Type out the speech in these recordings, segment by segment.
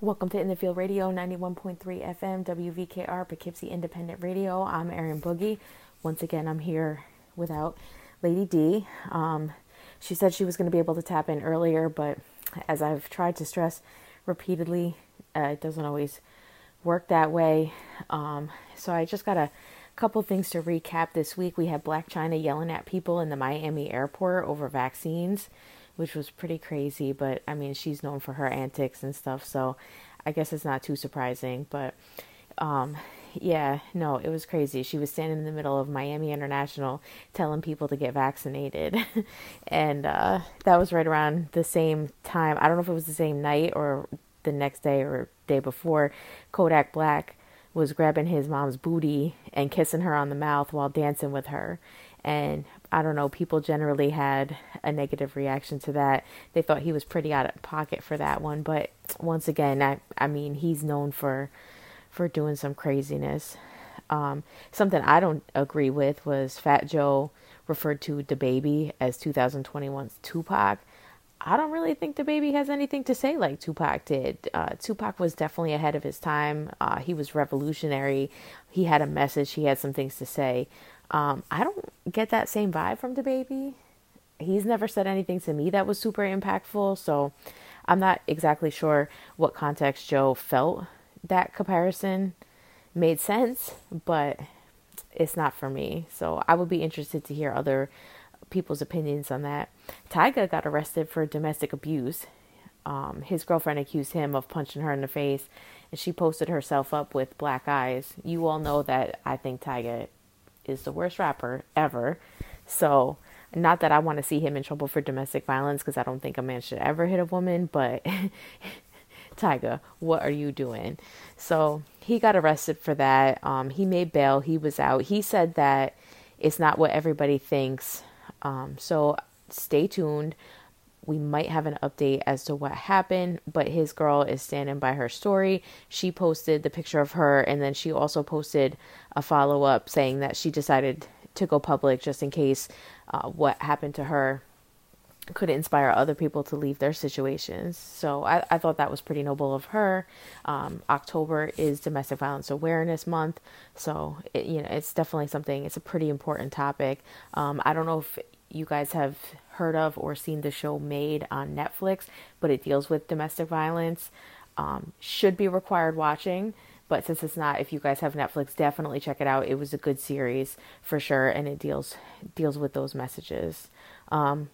Welcome to In the Field Radio 91.3 FM WVKR Poughkeepsie Independent Radio. I'm Erin Boogie. Once again, I'm here without Lady D. Um, she said she was going to be able to tap in earlier, but as I've tried to stress repeatedly, uh, it doesn't always work that way. Um, so I just got a couple things to recap this week. We had Blac Chyna yelling at people in the Miami airport over vaccines which was pretty crazy. But I mean, she's known for her antics and stuff, so I guess it's not too surprising. But um, yeah, no, it was crazy. She was standing in the middle of Miami International telling people to get vaccinated. and uh, that was right around the same time. I don't know if it was the same night or the next day or day before. Kodak Black was grabbing his mom's booty and kissing her on the mouth while dancing with her. And I don't know, people generally had a negative reaction to that. They thought he was pretty out of pocket for that one, but once again, I I mean, he's known for for doing some craziness. Um, something I don't agree with was Fat Joe referred to the baby as 2021's Tupac. I don't really think the baby has anything to say like Tupac did. Uh, Tupac was definitely ahead of his time. Uh, he was revolutionary. He had a message. He had some things to say. Um, I don't get that same vibe from the baby. He's never said anything to me that was super impactful, so I'm not exactly sure what context Joe felt that comparison made sense, but it's not for me. So I would be interested to hear other people's opinions on that. Tyga got arrested for domestic abuse. Um, his girlfriend accused him of punching her in the face, and she posted herself up with black eyes. You all know that I think Tyga is the worst rapper ever. So, not that I want to see him in trouble for domestic violence because I don't think a man should ever hit a woman, but Tyga, what are you doing? So, he got arrested for that. Um, he made bail, he was out. He said that it's not what everybody thinks. Um, so, stay tuned we might have an update as to what happened, but his girl is standing by her story. She posted the picture of her, and then she also posted a follow up saying that she decided to go public just in case uh, what happened to her could inspire other people to leave their situations. So I, I thought that was pretty noble of her. Um, October is Domestic Violence Awareness Month, so it, you know it's definitely something. It's a pretty important topic. Um, I don't know if you guys have heard of or seen the show Maid on Netflix, but it deals with domestic violence. Um, should be required watching, but since it's not, if you guys have Netflix, definitely check it out. It was a good series for sure, and it deals deals with those messages. Um,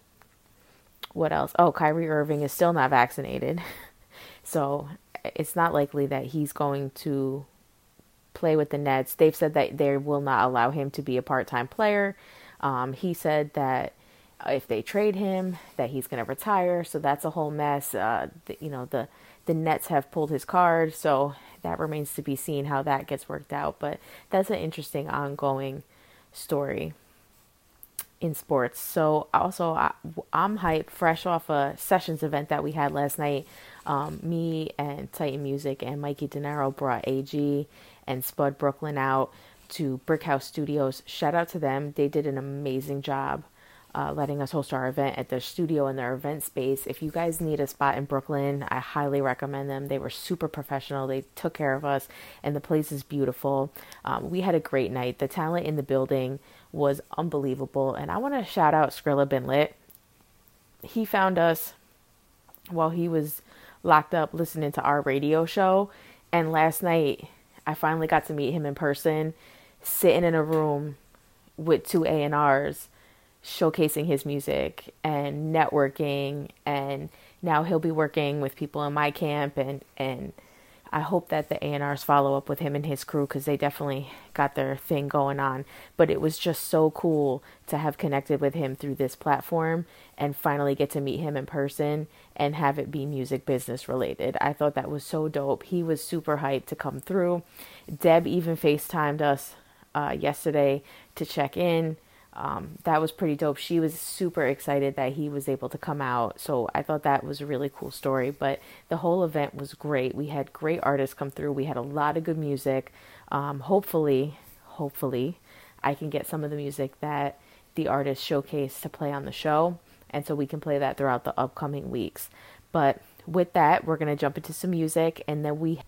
what else? Oh, Kyrie Irving is still not vaccinated, so it's not likely that he's going to play with the Nets. They've said that they will not allow him to be a part time player. Um, he said that if they trade him, that he's going to retire. So that's a whole mess. Uh, the, you know, the the Nets have pulled his card, so that remains to be seen how that gets worked out. But that's an interesting ongoing story in sports. So also, I, am hyped, fresh off a sessions event that we had last night. Um, me and Titan Music and Mikey Denaro brought AG and Spud Brooklyn out to Brickhouse Studios. Shout out to them; they did an amazing job uh, letting us host our event at their studio in their event space. If you guys need a spot in Brooklyn, I highly recommend them. They were super professional, they took care of us, and the place is beautiful. Um, we had a great night. The talent in the building was unbelievable, and I want to shout out Skrilla Bin Lit. He found us while he was locked up listening to our radio show, and last night I finally got to meet him in person, sitting in a room with two A&Rs showcasing his music and networking and now he'll be working with people in my camp and and I hope that the A&Rs follow up with him and his crew cuz they definitely got their thing going on but it was just so cool to have connected with him through this platform and finally get to meet him in person and have it be music business related. I thought that was so dope. He was super hyped to come through. Deb even FaceTimed us uh, yesterday to check in um, that was pretty dope. She was super excited that he was able to come out. So I thought that was a really cool story. But the whole event was great. We had great artists come through. We had a lot of good music. Um, hopefully, hopefully, I can get some of the music that the artists showcase to play on the show. And so we can play that throughout the upcoming weeks. But with that, we're going to jump into some music and then we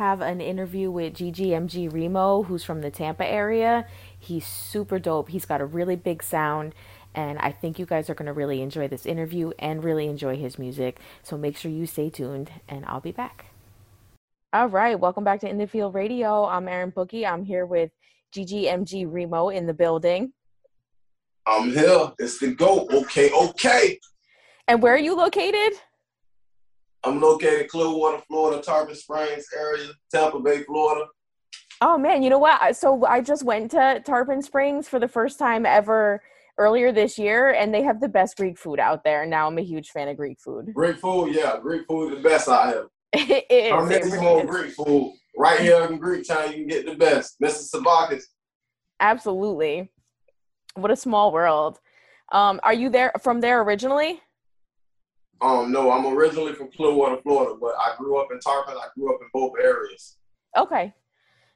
have an interview with GGMG Remo, who's from the Tampa area. He's super dope. He's got a really big sound, and I think you guys are going to really enjoy this interview and really enjoy his music. So make sure you stay tuned, and I'll be back. All right, welcome back to In the Field Radio. I'm Erin Boogie. I'm here with GGMG Remo in the building. I'm here. It's the GOAT. Okay, okay. And where are you located? I'm located Clearwater, Florida, Tarpon Springs area, Tampa Bay, Florida. Oh man, you know what? So I just went to Tarpon Springs for the first time ever earlier this year, and they have the best Greek food out there. Now I'm a huge fan of Greek food. Greek food, yeah, Greek food is the best I have. it is. I'm it really. Greek food. Right here in Greek town, you can get the best. Mrs. Sabakis. Absolutely. What a small world. Um, are you there from there originally? Um, no, I'm originally from Clearwater, Florida, but I grew up in Tarpon. I grew up in both areas. Okay.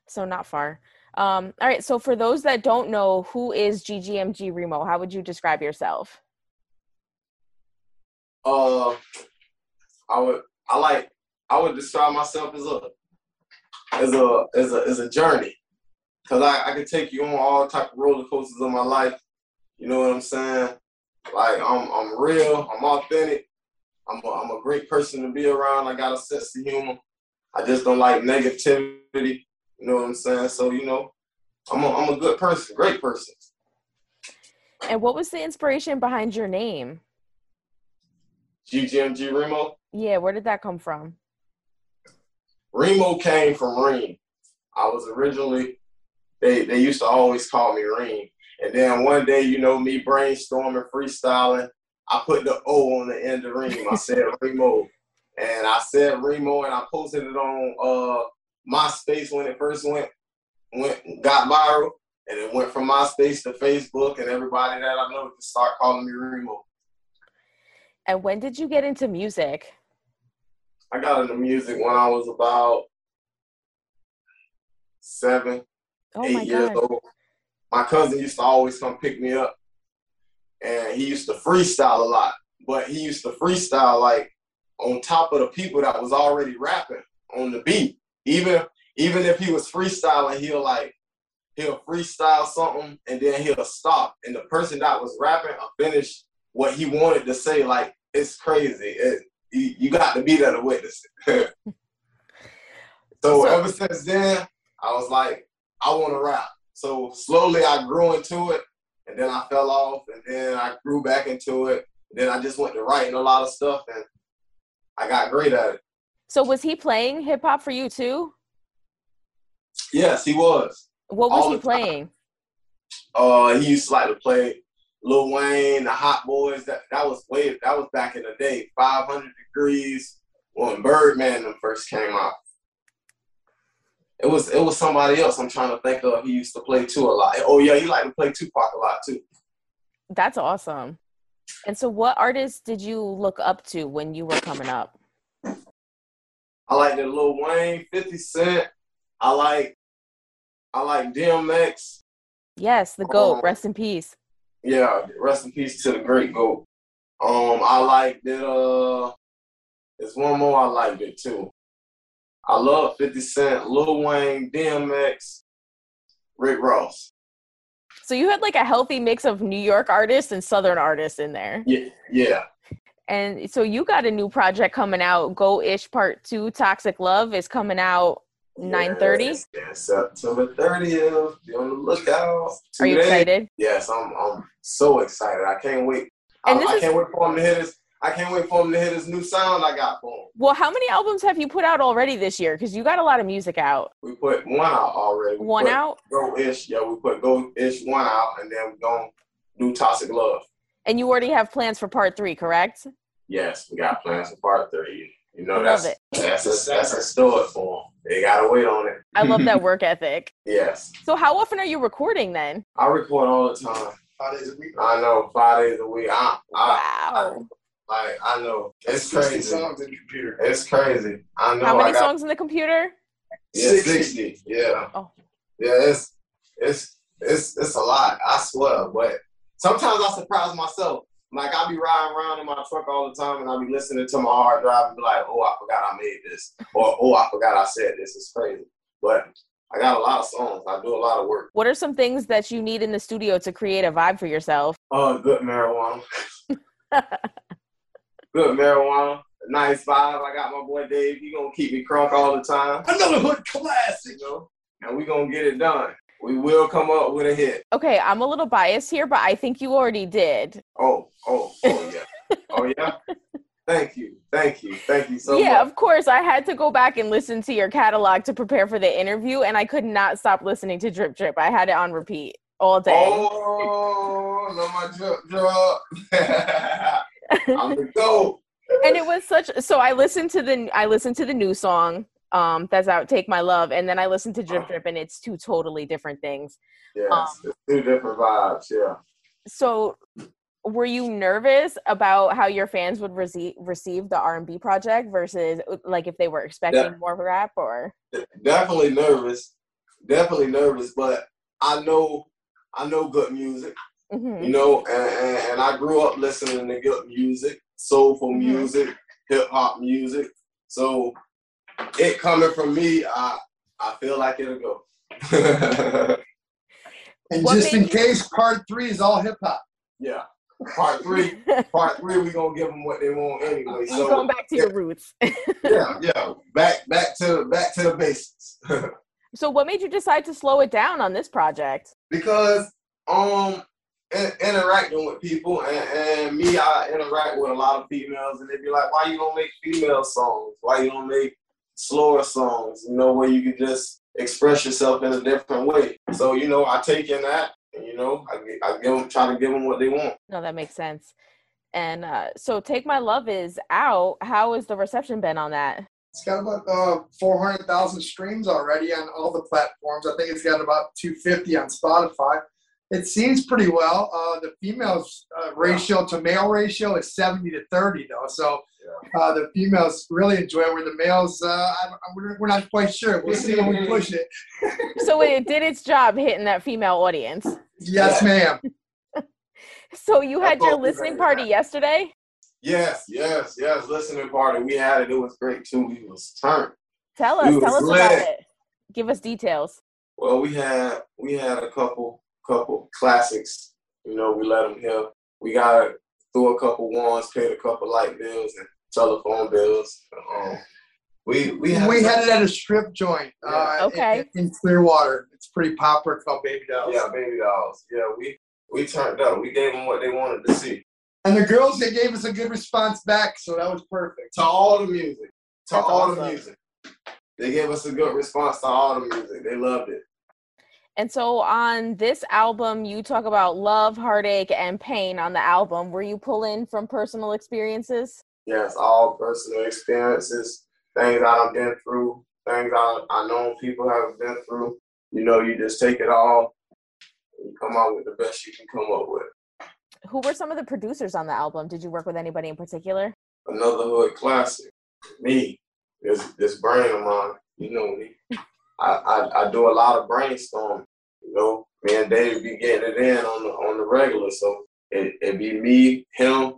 So not far. Um, all right. So for those that don't know, who is GGMG Remo? How would you describe yourself? Uh, I would, I like, I would describe myself as a, as a, as a, as a journey, cause I, I can take you on all type of roller coasters of my life. You know what I'm saying? Like I'm, I'm real. I'm authentic. I'm a, I'm a great person to be around. I got a sense of humor. I just don't like negativity. You know what I'm saying? So you know, I'm a, I'm a good person, great person. And what was the inspiration behind your name? GGMG Remo. Yeah, where did that come from? Remo came from Reem. I was originally they they used to always call me Reem. And then one day, you know, me brainstorming, freestyling, I put the O on the end of Reem. I said Remo. And I said Remo and I posted it on uh MySpace when it first went went got viral. And it went from MySpace to Facebook and everybody that I know just start calling me Remo. And when did you get into music? I got into music when I was about seven, Oh eight years god. old. My cousin used to always come pick me up, and he used to freestyle a lot. But he used to freestyle like on top of the people that was already rapping on the beat. Even even if he was freestyling, he'll like he'll freestyle something and then he'll stop, and the person that was rapping uh, will finish what he wanted to say. Like it's crazy. It, you, you got to be there to witness it. so So- ever since then, I was like, I want to rap. So slowly I grew into it, and then I fell off, and then I grew back into it. Then I just went to writing a lot of stuff, and I got great at it. So was he playing hip hop for you too? Yes, he was. What was All he time. playing? Uh, he used to like to play Lil Wayne, the Hot Boys. That that was way that was back in the day. Five hundred degrees when Birdman them first came out. It was it was somebody else I'm trying to think of. He used to play too a lot. Oh yeah, he liked to play Tupac a lot too. That's awesome. And so what artists did you look up to when you were coming up? I like the Lil Wayne, 50 Cent. I like I like DMX. Yes, the GOAT, Oh. rest in peace. Yeah, rest in peace to the great GOAT. Um, I liked it. Uh, there's one more I liked it too. I love 50 Cent, Lil Wayne, DMX, Rick Ross. So you had like a healthy mix of New York artists and Southern artists in there. Yeah, yeah, And so you got a new project coming out, Go Ish Part 2 Toxic Love is coming out 9:30. Yes, yes, September 30th. Be on the lookout. Are you excited? Yes, I'm. I'm so excited. I can't wait. I, I is- can't wait for him to hit his. I can't wait for him to hit his new sound I got for him. Well, how many albums have you put out already this year? Because you got a lot of music out. We put one out already. We One out, Go ish. Yeah, we put go ish one out, and then we're gonna do toxic love. and you already have plans for part three, correct? Yes, we got plans for part three. You know I love that's it. that's a, that's a store for them. They gotta wait on it. I love that work ethic. yes, So how often are you recording then? I record all the time. Five days a week. I know five days a week. I, I Wow. Like I know it's That's 60 crazy. songs in the computer. It's crazy. I know. How many I got, songs in the computer? Yeah, 60. 60. Yeah. Oh. Yeah, it's it's it's it's a lot. I swear, but sometimes I surprise myself. like I be riding around in my truck all the time, and I be listening to my hard drive and be like, "Oh, I forgot I made this," or "Oh, I forgot I said this." It's crazy, but I got a lot of songs. I do a lot of work. What are some things that you need in the studio to create a vibe for yourself? Oh, uh, good marijuana. good marijuana. Nice vibe. I got my boy Dave. He gonna keep me crunk all the time. Another hood classic. You know? And we gonna get it done. We will come up with a hit. Okay, I'm a little biased here, but I think you already did. Oh, oh, oh yeah. oh yeah. Thank you. Thank you. Thank you so yeah, much. Yeah, of course. I had to go back and listen to your catalog to prepare for the interview, and I could not stop listening to Drip Drip. I had it on repeat all day. Oh, love my drip drip. I'm the GOAT. and it was such so I listened to the I listened to the new song um that's out Take My Love and then I listened to Drip Drip and it's two totally different things. Yes, um, two different vibes, yeah. So were you nervous about how your fans would receive receive the R&B project versus like if they were expecting De- more rap or Definitely nervous. Definitely nervous, but I know I know good music. Mm-hmm. You know, and, and, and, I grew up listening to good music, soulful mm-hmm. music, hip hop music. So it coming from me, I I feel like it'll go. and what just in case, part three is all hip hop. Yeah. Part three, part three, we gonna give them what they want anyway. So going back to your roots. yeah, yeah. Back, back to, back to the basics. so, what made you decide to slow it down on this project? Because, um, in, interacting with people, and, and me, I interact with a lot of females, and they be like, "Why you don't make female songs? Why you don't make slower songs? You know, where you can just express yourself in a different way." So, you know, I take in that you know, I, I give them, try to give them what they want. No, that makes sense. And uh, so, Take My Love is out. How has the reception been on that? It's got about uh, 400,000 streams already on all the platforms. I think it's got about 250 on Spotify. It seems pretty well. Uh, the females uh, ratio to male ratio is 70 to 30, though. So uh, the females really enjoy it, where the males, uh, we're, we're not quite sure. We'll see when we push it. so it did its job hitting that female audience. Yes, ma'am. so you had your listening party yesterday? Yes, yes, yes. Listening party. We had it. It was great too. We was turned. Tell us. Tell us lit. about it. Give us details. Well, we had we had a couple couple classics. You know, we let them hear. We got through a couple ones, paid a couple light bills and telephone bills. Um, we we had, we had it at a strip joint. Yeah. Uh, okay. In, in, Clearwater, it's pretty popular called Baby Dolls. Yeah, Baby Dolls. Yeah, we we turned up. We gave them what they wanted to see. And the girls, they gave us a good response back, so that was perfect. To all the music, to That's all awesome. the music, they gave us a good response to all the music. They loved it. And so on this album, you talk about love, heartache, and pain on the album. Were you pulling from personal experiences? Yes, all personal experiences, things I've been through, things I, I know people have been through. You know, you just take it all and you come out with the best you can come up with. Who were some of the producers on the album? Did you work with anybody in particular? Another hood classic. Me. This this brain of mine. You know me. I, I, I do a lot of brainstorming. You know, me and Dave be getting it in on the on the regular. So it it be me, him,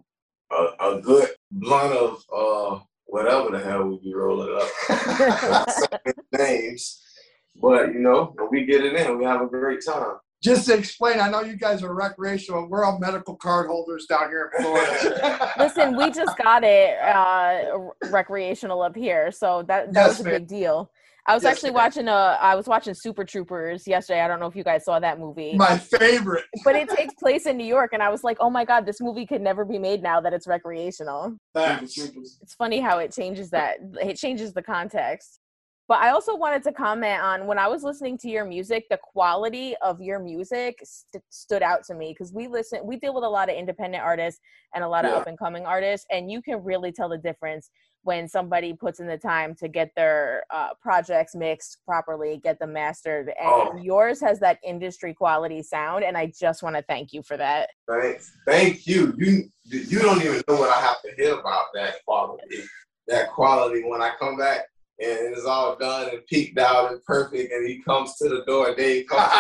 a, a good blunt of uh whatever the hell we be rolling up. names. But you know, when we get it in, we have a great time. Just to explain, I know you guys are recreational. We're all medical card holders down here in Florida. Listen, we just got it uh, recreational up here, so that that yes, was a man. big deal. I was actually watching a I was watching Super Troopers yesterday. I don't know if you guys saw that movie. My favorite. but it takes place in New York and I was like, "Oh my god, this movie could never be made now that it's recreational." It's funny how it changes that it changes the context. But I also wanted to comment on when I was listening to your music, the quality of your music st- stood out to me because we listen, we deal with a lot of independent artists and a lot of yeah. up and coming artists, and you can really tell the difference when somebody puts in the time to get their uh, projects mixed properly, get them mastered. And oh. yours has that industry quality sound, and I just want to thank you for that. Thanks. Thank you. You you don't even know what I have to hear about that quality. That quality when I come back and it's all done and peaked out and perfect, and he comes to the door, and Dave comes.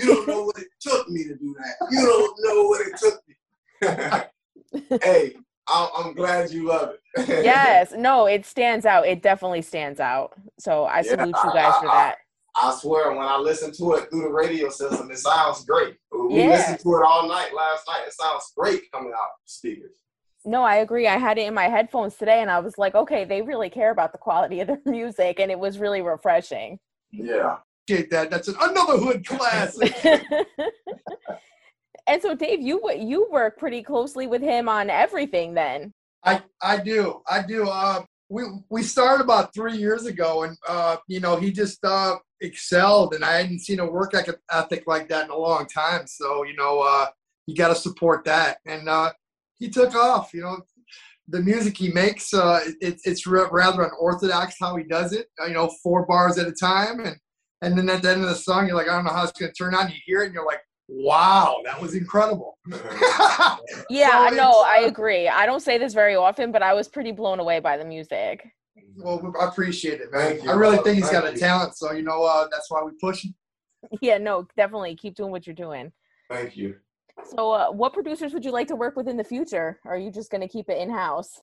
you don't know what it took me to do that. You don't know what it took me. hey, I'm, I'm glad you love it. yes, no, it stands out. It definitely stands out. So I Yeah, salute you guys for I- I- that. I swear, when I listen to it through the radio system, it sounds great. We Yeah. listened to it all night last night. It sounds great coming out the speakers. No, I agree. I had it in my headphones today and I was like, okay, they really care about the quality of their music and it was really refreshing. Yeah. Appreciate that. That's an, another hood classic. and so Dave, you you work pretty closely with him on everything then. I I do. I do. Uh, we we started about three years ago, and uh, you know he just uh, excelled, and I hadn't seen a work ethic like that in a long time. So you know uh, you got to support that, and uh, he took off. You know, the music he makes, uh, it, it's ra- rather unorthodox how he does it. You know, four bars at a time, and and then at the end of the song, you're like, I don't know how it's going to turn out. You hear it, and you're like, Wow, that was incredible. Yeah, So I know. it's, I uh, agree. I don't say this very often, but I was pretty blown away by the music. well, I appreciate it, man. Thank you, I really think he's got a you. talent, so you know uh, that's why we push him. Yeah, no, definitely keep doing what you're doing. Thank you. So, uh, what producers would you like to work with in the future? Or are you just going to keep it in house?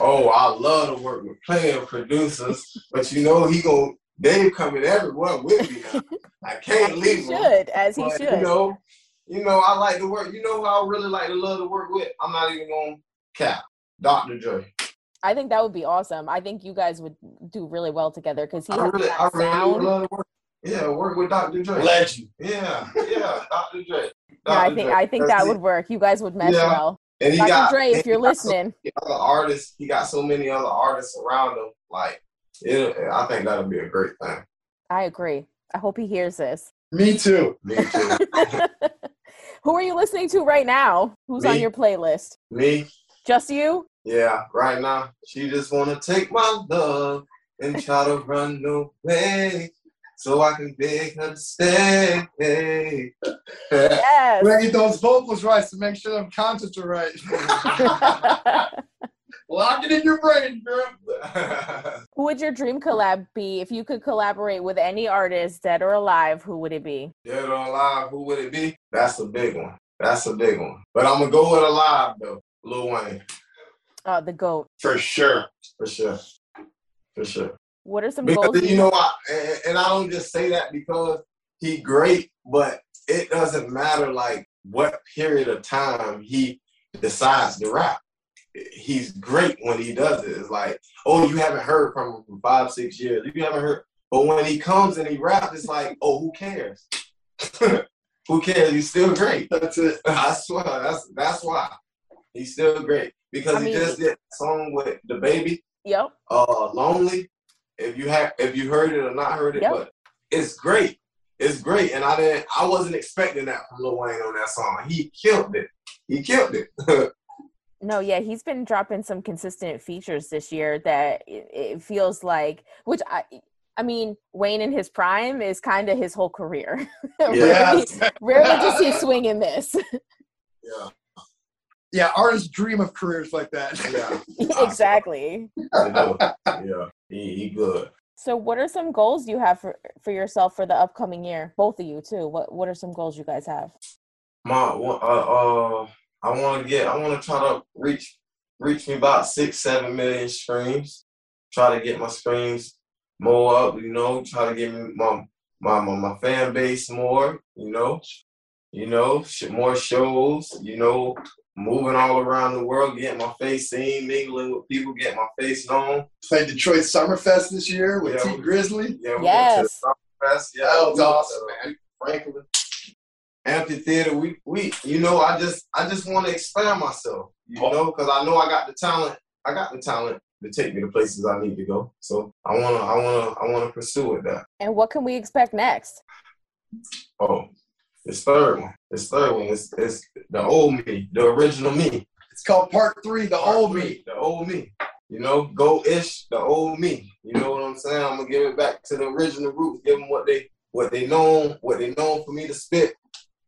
Oh, I love to work with plenty of producers, but you know he go Dave coming everywhere with me now. I can't As he leave him. should, as he But, should. You know, you know, I like to work. You know who I really like to love to work with? I'm not even gonna cap. Dr. Dre. I think that would be awesome. I think you guys would do really well together because he I has really, I that really would sound. love to work. Yeah, work with Dr. Dre. Legend. Yeah, yeah, Dr. Dre. Yeah, I think I think that it. would work. You guys would mesh Yeah. well. And he Dr. got, Dre, if you're got so listening, many other artists. He got so many other artists around him. Like, it, I think that'll be a great thing. I agree. I hope he hears this. Me too. Me too. Who are you listening to right now? Who's on your playlist? Me, Just you? yeah, right now. She just wanna take my love and try to run away. So I can beg her to stay. Yes. Gonna get those vocals right to make sure them concerts are right. Lock it in your brain, girl. who would your dream collab be if you could collaborate with any artist, dead or alive? Who would it be? Dead or alive, who would it be? That's a big one. That's a big one. But I'm gonna go with alive though. Lil Wayne. Oh, the goat. For sure. For sure. For sure. What are some Because goals? you know what, and, and I don't just say that because he great, but it doesn't matter like what period of time he decides to rap. He's great when he does it. It's like, oh, you haven't heard from him for five, six years. You haven't heard, but when he comes and he raps, it's like, oh, who cares? who cares? He's still great. That's it. I swear, that's that's why he's still great because I he just did a song with DaBaby Yep. uh lonely if you have if you heard it or not heard it Yep. but it's great it's great and i didn't i wasn't expecting that from lil wayne on that song he killed it he killed it No, yeah, he's been dropping some consistent features this year that it, feels like, which I, I mean, Wayne in his prime is kind of his whole career. rarely, Yes. rarely does he swing in this. yeah Yeah, artists dream of careers like that. yeah exactly. I yeah he, he good So, what are some goals you have for, for yourself for the upcoming year? Both of you too. What What are some goals you guys have? my one- uh, uh i want to get i want to try to reach reach me about six seven million streams try to get my streams more up you know try to get me my my my, my fan base more you know you know sh- more shows you know moving all around the world getting my face seen mingling with people getting my face known Played Detroit Summerfest this year with Yeah, Tee Grizzley. yeah, we went to the Yes. Summer Yeah, That was awesome, to, man. Franklin amphitheater. We we you know I just I just want to expand myself. You Oh. know, because I know I got the talent. I got the talent to take me to places I need to go. So I wanna I wanna I wanna pursue it. That And what can we expect next? oh, this third one. This third one It's, is the old me, the original me. It's called Part Three, the old me. the old me. You know, go ish, the old me. You know what I'm saying? I'm gonna give it back to the original roots, give them what they what they known, what they known for me to spit.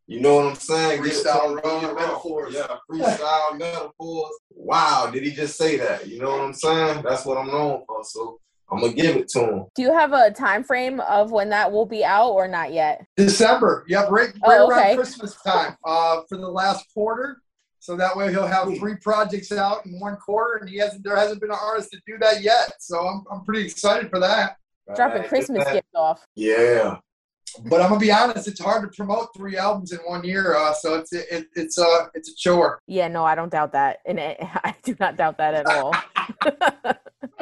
You know what I'm saying? Freestyle them raw raw. metaphors. Yeah, freestyle metaphors. Wow, did he just say that? You know what I'm saying? That's what I'm known for. So I'm gonna give it to him. Do you have a time frame of when that will be out or not yet? December. Yep, right, Oh, right okay. around Christmas time. Uh, for the last quarter. So that way he'll have three projects out in one quarter, and he hasn't. There hasn't been an artist to do that yet. So I'm I'm pretty excited for that. Dropping Christmas gift off. Yeah. But I'm gonna be honest, it's hard to promote three albums in one year. Uh, so it's it, it's uh it's a chore. Yeah, no, I don't doubt that, and it, I do not doubt that at all.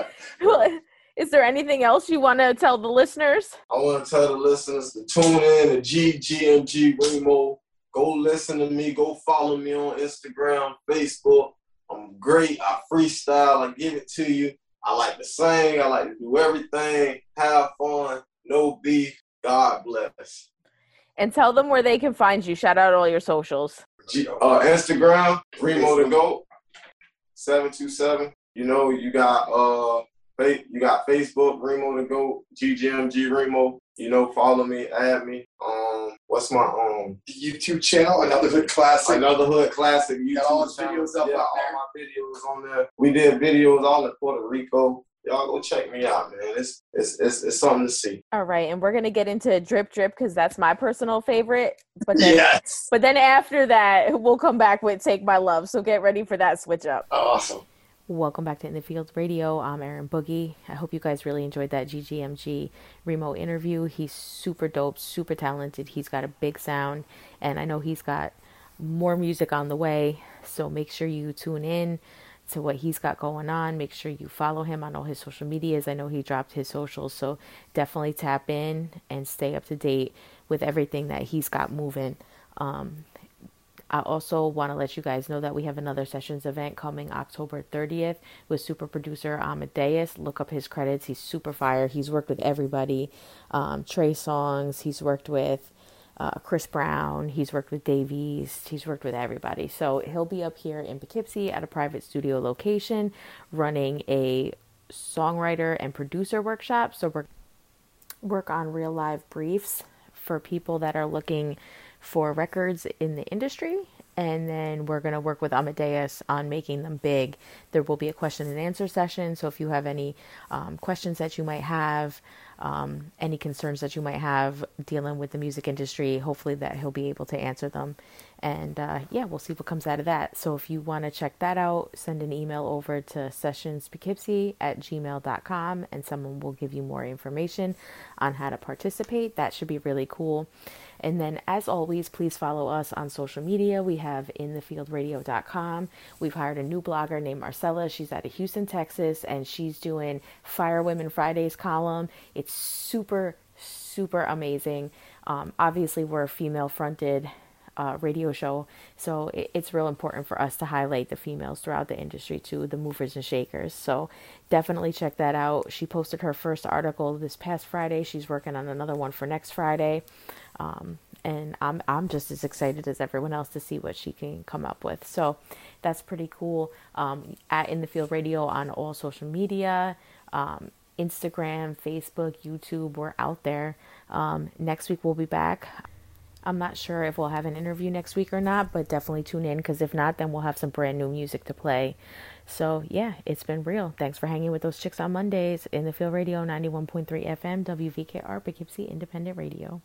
well, is there anything else you want to tell the listeners? I want to tell the listeners to tune in to GGMG Remo. Go listen to me. Go follow me on Instagram, Facebook. I'm great. I freestyle. I give it to you. I like to sing. I like to do everything. Have fun. No beef. God bless. And tell them where they can find you. Shout out all your socials. G- uh, Instagram, Remo the Goat, 727. You know, you got uh you got Facebook, Remo the Goat, GGMG Remo. You know, follow me, add me. Um, what's my um YouTube channel? Another Hood Classic. Another Hood Classic YouTube got all his videos up yeah, on all my videos on there. We did videos all in Puerto Rico. Y'all go check me out, man. It's it's it's, it's something to see. All right, and we're gonna get into drip drip because that's my personal favorite. But then, yes. but then after that, we'll come back with "Take My Love." So get ready for that switch up. Awesome. Welcome back to In the Fields Radio. I'm Erin Boogie. I hope you guys really enjoyed that GGMG Remo interview. He's super dope, super talented. He's got a big sound, and I know he's got more music on the way. So make sure you tune in to what he's got going on. Make sure you follow him on all his social medias. I know he dropped his socials, so definitely tap in and stay up to date with everything that he's got moving. Um, I also want to let you guys know that we have another sessions event coming October 30th with super producer Amadeus. Look up his credits. He's super fire. He's worked with everybody. Um, Trey Songz. He's worked with uh, Chris Brown. He's worked with Dave East. He's worked with everybody. So he'll be up here in Poughkeepsie at a private studio location running a songwriter and producer workshop. So we're work on real live briefs for people that are looking for records in the industry. And then we're going to work with Amadeus on making them big. There will be a question and answer session. So if you have any um, questions that you might have, um, any concerns that you might have dealing with the music industry, hopefully that he'll be able to answer them. And uh, yeah, we'll see what comes out of that. So if you want to check that out, send an email over to sessionspoughkeepsie at gmail.com and someone will give you more information on how to participate. That should be really cool. And then, as always, please follow us on social media. We have inthefieldradio.com. We've hired a new blogger named Marcella. She's out of Houston, Texas, and she's doing Fire Women Fridays column. It's super, super amazing. Um, obviously, we're a female fronted uh, radio show, so it, it's real important for us to highlight the females throughout the industry too, the movers and shakers. So definitely check that out. She posted her first article this past Friday. She's working on another one for next Friday. Um, and I'm I'm just as excited as everyone else to see what she can come up with. So that's pretty cool. Um, at In the Field Radio on all social media, um, Instagram, Facebook, YouTube, we're out there. Um, next week we'll be back. I'm not sure if we'll have an interview next week or not, but definitely tune in because if not, then we'll have some brand new music to play. So, yeah, it's been real. Thanks for hanging with those chicks on Mondays in the Field Radio 91.3 FM, WVKR, Poughkeepsie Independent Radio.